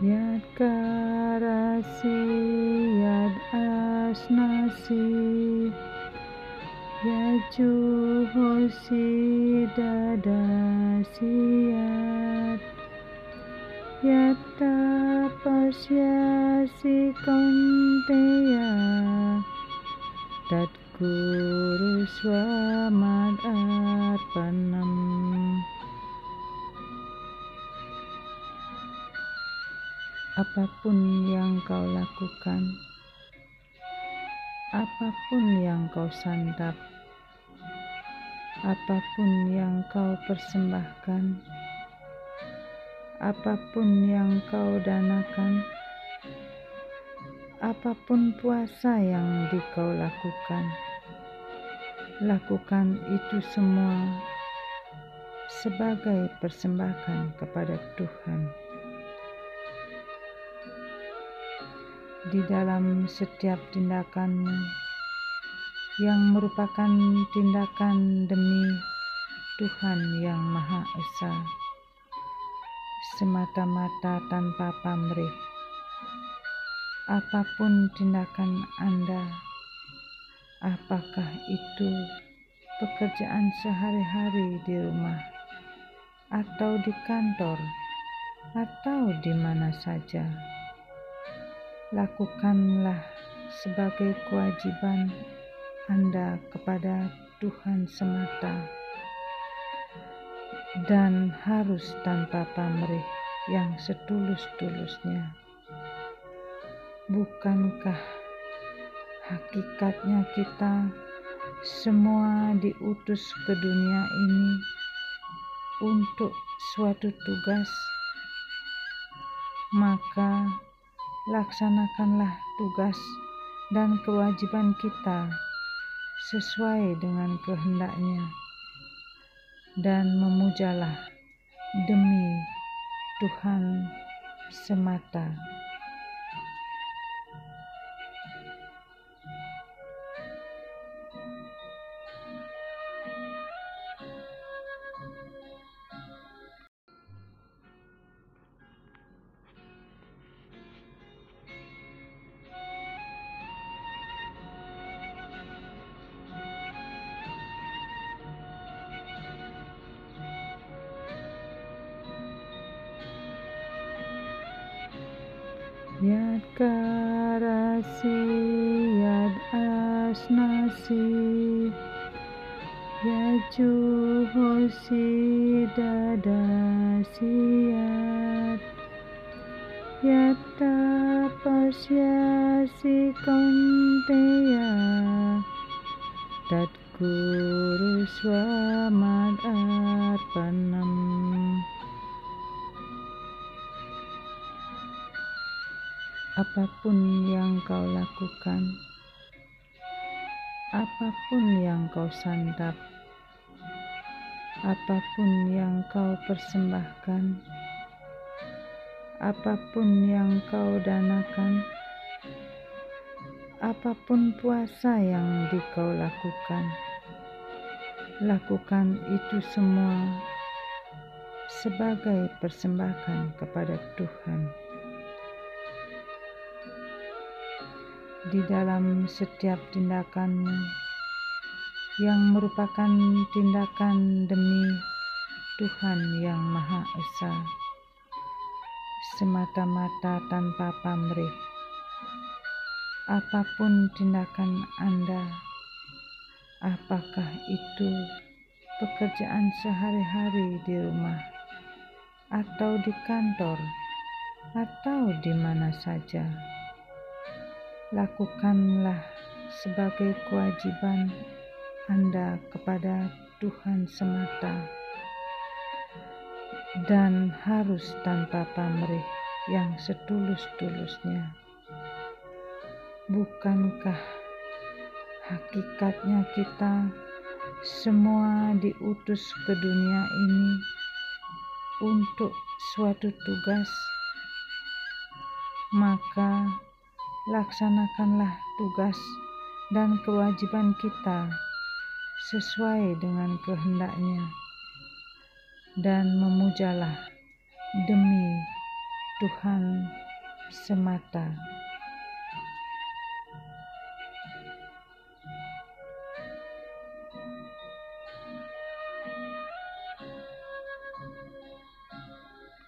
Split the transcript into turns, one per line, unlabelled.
Yad karasi yad asnasi Yaju hosi dadasiyat Yatta pasyasi konteya Tat guru swamat apa pun yang kau lakukan, apa pun yang kau santap, apa pun yang kau persembahkan, apa pun yang kau danakan, apa pun puasa yang dikau lakukan, lakukan itu semua sebagai persembahan kepada Tuhan. Di dalam setiap tindakanmu yang merupakan tindakan demi Tuhan yang Maha Esa semata-mata tanpa pamrih. Apa pun tindakan Anda apakah itu pekerjaan sehari-hari di rumah atau di kantor atau di mana saja lakukanlah sebagai kewajiban Anda kepada Tuhan semata dan harus tanpa pamrih yang setulus-tulusnya. Bukankah hakikatnya kita semua diutus ke dunia ini untuk suatu tugas? Maka laksanakanlah tugas dan kewajiban kita sesuai dengan kehendaknya dan memujalah demi Tuhan semata. Yad karasi yad asnasi Yaju hosi dadasiyat Yatta pasyasi konteya Tat guru swamat arpanam apa pun yang kau lakukan, apa pun yang kau santap, apa pun yang kau persembahkan, apa pun yang kau danakan, apa pun puasa yang dikau lakukan, lakukan itu semua sebagai persembahan kepada Tuhan. Di dalam setiap tindakanmu yang merupakan tindakan demi Tuhan yang Maha Esa semata-mata tanpa pamrih. Apa pun tindakan Anda apakah itu pekerjaan sehari-hari di rumah atau di kantor atau di mana saja lakukanlah sebagai kewajiban Anda kepada Tuhan semata dan harus tanpa pamrih yang setulus-tulusnya. Bukankah hakikatnya kita semua diutus ke dunia ini untuk suatu tugas? Maka laksanakanlah tugas dan kewajiban kita sesuai dengan kehendaknya dan memujalah demi Tuhan semata.